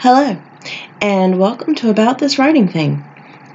Hello, and welcome to About This Writing Thing,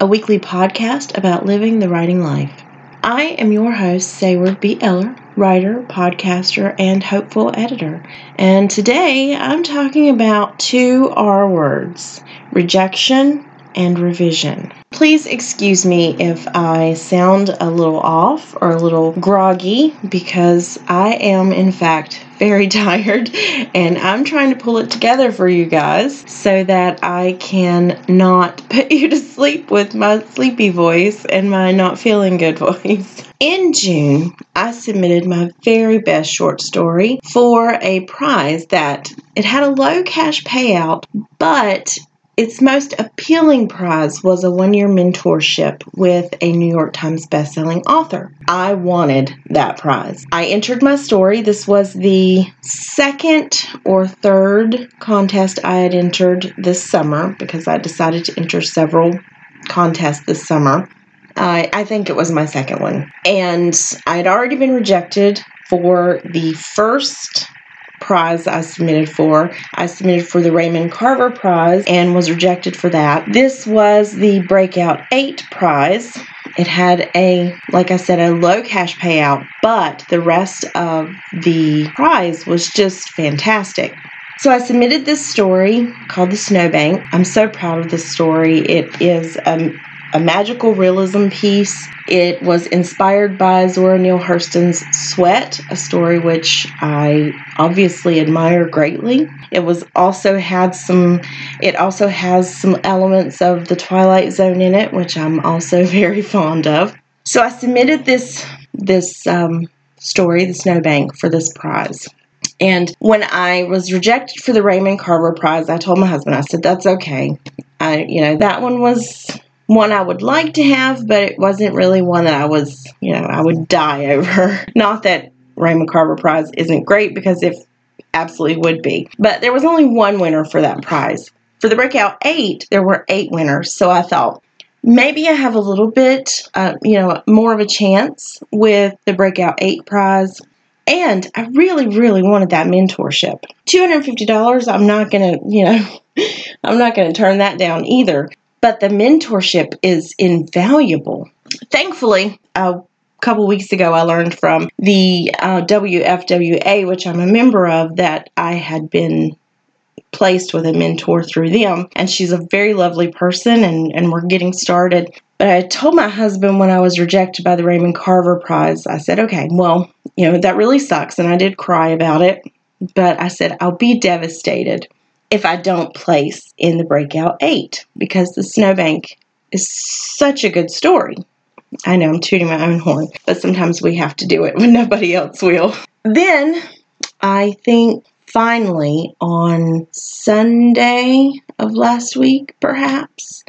a weekly podcast about living the writing life. I am your host, Sayward B. Eller, writer, podcaster, and hopeful editor. And today I'm talking about two R words rejection and revision. Please excuse me if I sound a little off or a little groggy because I am, in fact, very tired and I'm trying to pull it together for you guys so that I can not put you to sleep with my sleepy voice and my not feeling good voice. In June, I submitted my very best short story for a prize that it had a low cash payout, but its most appealing prize was a one year mentorship with a New York Times bestselling author. I wanted that prize. I entered my story. This was the second or third contest I had entered this summer because I decided to enter several contests this summer. I think it was my second one. And I had already been rejected for the first prize I submitted for. I submitted for the Raymond Carver Prize and was rejected for that. This was the Breakout 8 prize. It had a, like I said, a low cash payout, but the rest of the prize was just fantastic. So I submitted this story called The Snowbank. I'm so proud of this story. It is a a magical realism piece. It was inspired by Zora Neale Hurston's Sweat, a story which I obviously admire greatly. It was also had some it also has some elements of the Twilight Zone in it, which I'm also very fond of. So I submitted this this um, story, The Snowbank, for this prize. And when I was rejected for the Raymond Carver Prize, I told my husband, I said, that's okay. I, you know, that one was one I would like to have, but it wasn't really one that I was, you know, I would die over. Not that Raymond Carver Prize isn't great because it absolutely would be. But there was only one winner for that prize. For the Breakout 8, there were eight winners. So I thought, maybe I have a little bit, uh, you know, more of a chance with the Breakout 8 prize. And I really, really wanted that mentorship. $250, I'm not going to, you know, I'm not going to turn that down either but the mentorship is invaluable. Thankfully, a couple weeks ago, I learned from the uh, WFWA, which I'm a member of, that I had been placed with a mentor through them. And she's a very lovely person, and, and we're getting started. But I told my husband when I was rejected by the Raymond Carver Prize, I said, okay, well, you know, that really sucks. And I did cry about it. But I said, I'll be devastated if I don't place in the breakout eight because the snowbank is such a good story. I know I'm tooting my own horn, but sometimes we have to do it when nobody else will. Then I think finally on Sunday of last week, perhaps,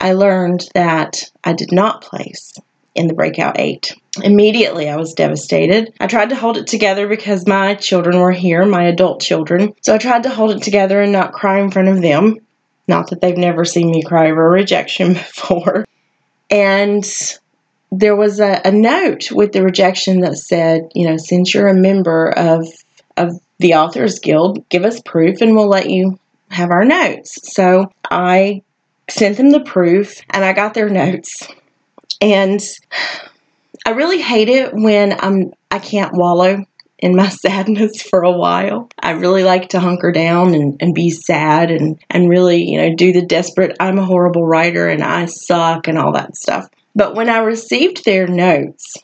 I learned that I did not place in the breakout eight. Immediately, I was devastated. I tried to hold it together because my children were here, my adult children. So I tried to hold it together and not cry in front of them. Not that they've never seen me cry over rejection before. And there was a, a note with the rejection that said, you know, since you're a member of of the Authors Guild, give us proof and we'll let you have our notes. So I sent them the proof and I got their notes. And I really hate it when I'm I can't wallow in my sadness for a while. I really like to hunker down and, and be sad and, and really, you know, do the desperate, I'm a horrible writer and I suck and all that stuff. But when I received their notes,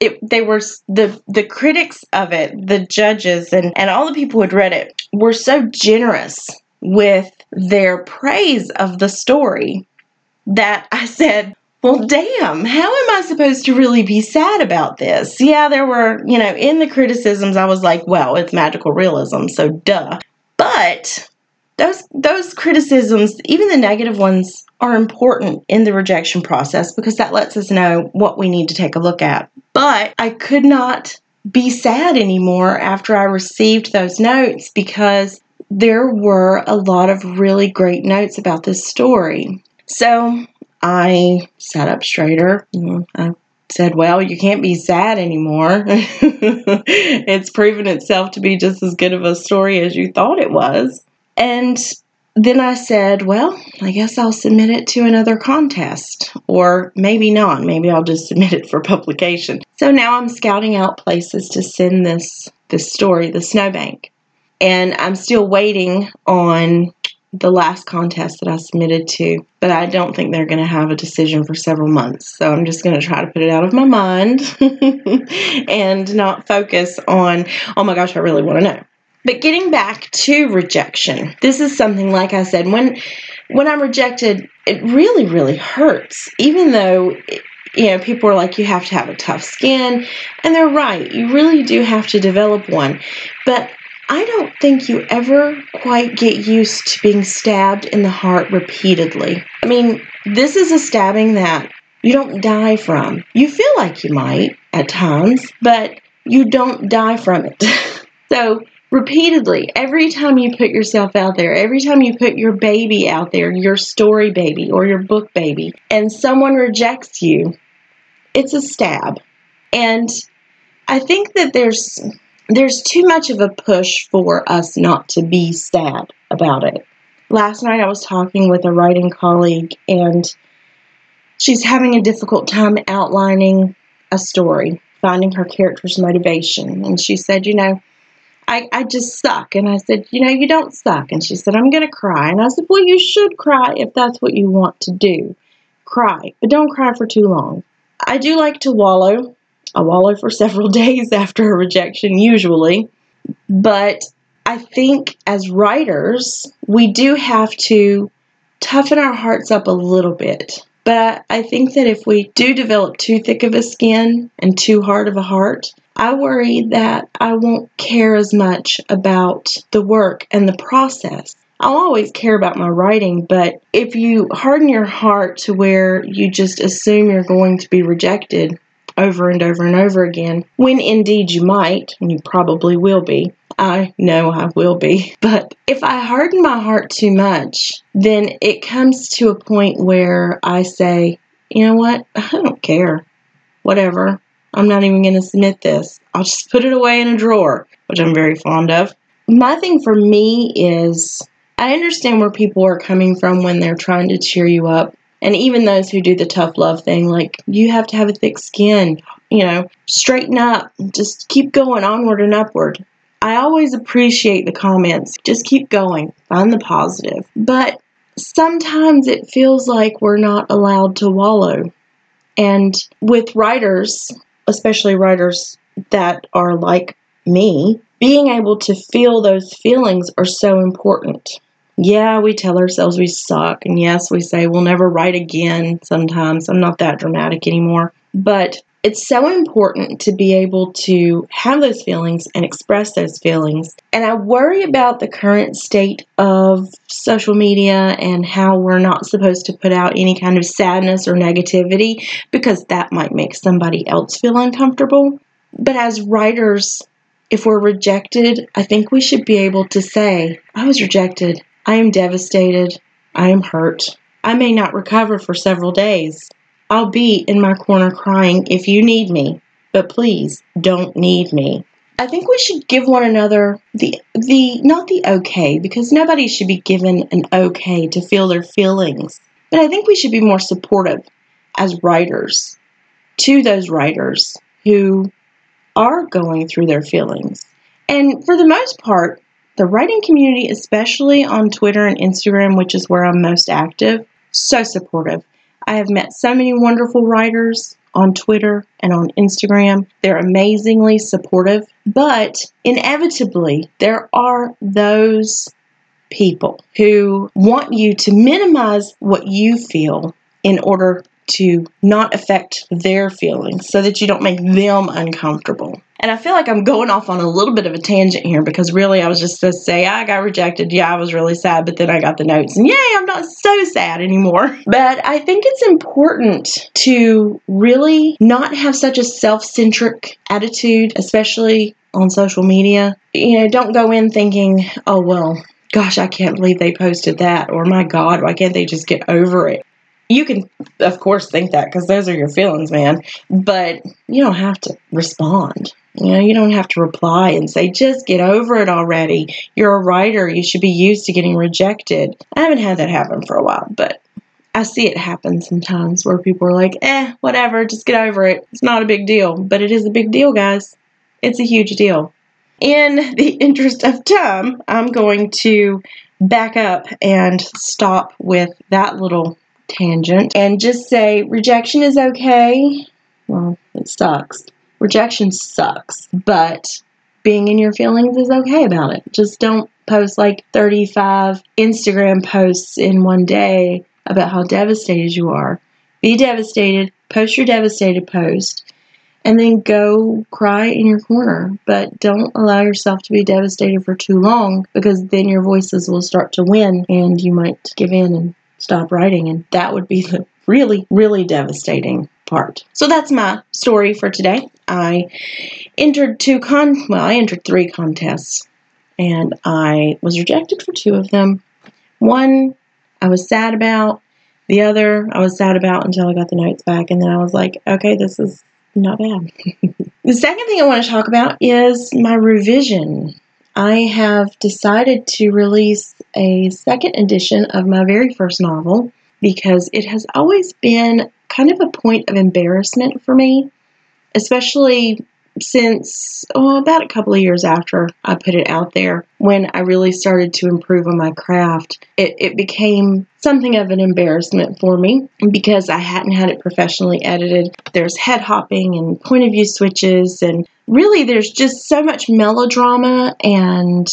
it, they were the the critics of it, the judges and, and all the people who had read it were so generous with their praise of the story that I said, well, damn, how am I supposed to really be sad about this? Yeah, there were, you know, in the criticisms, I was like, well, it's magical realism, so duh. But those those criticisms, even the negative ones, are important in the rejection process because that lets us know what we need to take a look at. But I could not be sad anymore after I received those notes because there were a lot of really great notes about this story. So I sat up straighter. Mm, I said, Well, you can't be sad anymore. it's proven itself to be just as good of a story as you thought it was. And then I said, well, I guess I'll submit it to another contest. Or maybe not. Maybe I'll just submit it for publication. So now I'm scouting out places to send this this story, the snowbank. And I'm still waiting on the last contest that I submitted to, but I don't think they're going to have a decision for several months. So I'm just going to try to put it out of my mind and not focus on, oh my gosh, I really want to know. But getting back to rejection, this is something like I said when when I'm rejected, it really really hurts. Even though you know people are like you have to have a tough skin, and they're right. You really do have to develop one. But I don't think you ever quite get used to being stabbed in the heart repeatedly. I mean, this is a stabbing that you don't die from. You feel like you might at times, but you don't die from it. so repeatedly every time you put yourself out there every time you put your baby out there your story baby or your book baby and someone rejects you it's a stab and i think that there's there's too much of a push for us not to be sad about it last night i was talking with a writing colleague and she's having a difficult time outlining a story finding her character's motivation and she said you know I, I just suck. And I said, You know, you don't suck. And she said, I'm going to cry. And I said, Well, you should cry if that's what you want to do. Cry, but don't cry for too long. I do like to wallow. I wallow for several days after a rejection, usually. But I think as writers, we do have to toughen our hearts up a little bit. But I think that if we do develop too thick of a skin and too hard of a heart, I worry that I won't care as much about the work and the process. I'll always care about my writing, but if you harden your heart to where you just assume you're going to be rejected over and over and over again, when indeed you might, and you probably will be, I know I will be. But if I harden my heart too much, then it comes to a point where I say, you know what? I don't care. Whatever. I'm not even going to submit this. I'll just put it away in a drawer, which I'm very fond of. My thing for me is I understand where people are coming from when they're trying to cheer you up. And even those who do the tough love thing, like you have to have a thick skin, you know, straighten up, just keep going onward and upward. I always appreciate the comments. Just keep going, find the positive. But sometimes it feels like we're not allowed to wallow. And with writers, especially writers that are like me, being able to feel those feelings are so important. Yeah, we tell ourselves we suck, and yes, we say we'll never write again sometimes. I'm not that dramatic anymore. But it's so important to be able to have those feelings and express those feelings. And I worry about the current state of social media and how we're not supposed to put out any kind of sadness or negativity because that might make somebody else feel uncomfortable. But as writers, if we're rejected, I think we should be able to say, I was rejected. I am devastated. I am hurt. I may not recover for several days. I'll be in my corner crying if you need me, but please don't need me. I think we should give one another the the not the okay because nobody should be given an okay to feel their feelings. But I think we should be more supportive as writers to those writers who are going through their feelings. And for the most part, the writing community, especially on Twitter and Instagram, which is where I'm most active, so supportive. I have met so many wonderful writers on Twitter and on Instagram. They're amazingly supportive, but inevitably, there are those people who want you to minimize what you feel in order to not affect their feelings so that you don't make them uncomfortable. And I feel like I'm going off on a little bit of a tangent here because really I was just to say I got rejected. Yeah, I was really sad, but then I got the notes and yay, I'm not so sad anymore. But I think it's important to really not have such a self centric attitude, especially on social media. You know, don't go in thinking, oh, well, gosh, I can't believe they posted that, or my God, why can't they just get over it? You can, of course, think that because those are your feelings, man, but you don't have to respond You know, you don't have to reply and say, just get over it already. You're a writer. You should be used to getting rejected. I haven't had that happen for a while, but I see it happen sometimes where people are like, eh, whatever, just get over it. It's not a big deal. But it is a big deal, guys. It's a huge deal. In the interest of time, I'm going to back up and stop with that little tangent and just say rejection is okay. Well, it sucks. Rejection sucks, but being in your feelings is okay about it. Just don't post like 35 Instagram posts in one day about how devastated you are. Be devastated, post your devastated post, and then go cry in your corner. But don't allow yourself to be devastated for too long because then your voices will start to win and you might give in and stop writing. And that would be the really, really devastating part. So that's my story for today. I entered two con well, I entered three contests and I was rejected for two of them. One I was sad about, the other I was sad about until I got the notes back and then I was like, okay, this is not bad. the second thing I want to talk about is my revision. I have decided to release a second edition of my very first novel because it has always been kind of a point of embarrassment for me, especially since oh, about a couple of years after I put it out there, when I really started to improve on my craft, it, it became something of an embarrassment for me because I hadn't had it professionally edited. There's head hopping and point of view switches, and really there's just so much melodrama. And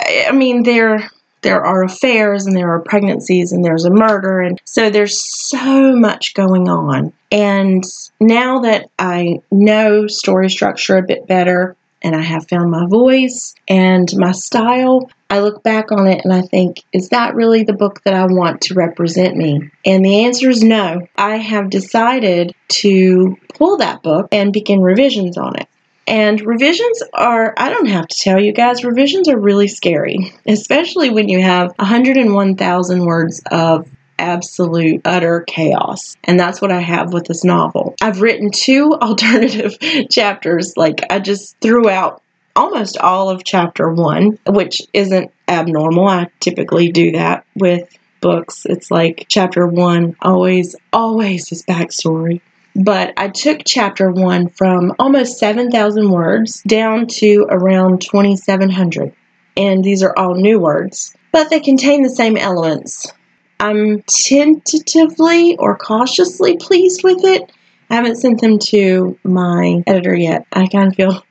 I mean, there there are affairs and there are pregnancies and there's a murder. And so there's so much going on. And now that i know story structure a bit better and i have found my voice and my style i look back on it and i think is that really the book that i want to represent me? And the answer is no. I have decided to pull that book and begin revisions on it and revisions are, I don't have to tell you guys, revisions are really scary, especially when you have 101,000 words of absolute utter chaos. And that's what I have with this novel. I've written two alternative chapters. Like I just threw out almost all of chapter one, which isn't abnormal. I typically do that with books. It's like chapter one always, always is backstory but I took chapter one from almost 7,000 words down to around 2,700. And these are all new words, but they contain the same elements. I'm tentatively or cautiously pleased with it. I haven't sent them to my editor yet. I kind of feel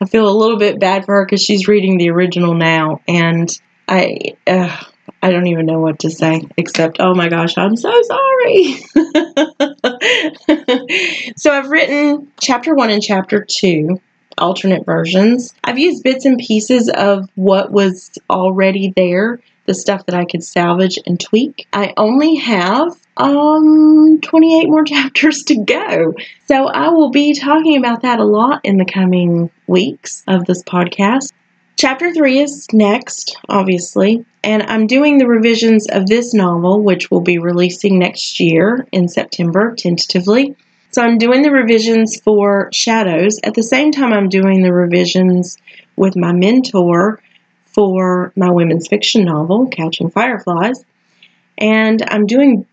I feel a little bit bad for her because she's reading the original now, and I uh, I don't even know what to say except, oh my gosh, I'm so sorry. so I've written chapter one and chapter two, alternate versions. I've used bits and pieces of what was already there, the stuff that I could salvage and tweak. I only have um 28 more chapters to go. So I will be talking about that a lot in the coming weeks of this podcast. Chapter 3 is next, obviously, and I'm doing the revisions of this novel, which will be releasing next year in September, tentatively. So I'm doing the revisions for Shadows. At the same time, I'm doing the revisions with my mentor for my women's fiction novel, Catching Fireflies. And I'm doing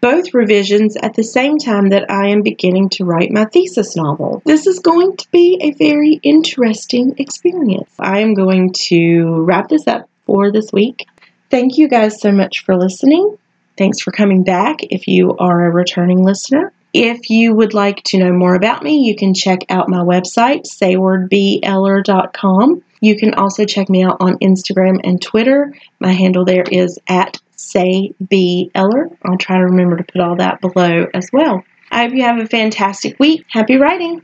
both revisions at the same time that I am beginning to write my thesis novel. This is going to be a very interesting experience. I am going to wrap this up for this week. Thank you guys so much for listening. Thanks for coming back if you are a returning listener. If you would like to know more about me, you can check out my website, saywardbeller.com. You can also check me out on Instagram and Twitter. My handle there is at say B Eller. I'll try to remember to put all that below as well. I hope you have a fantastic week. Happy writing!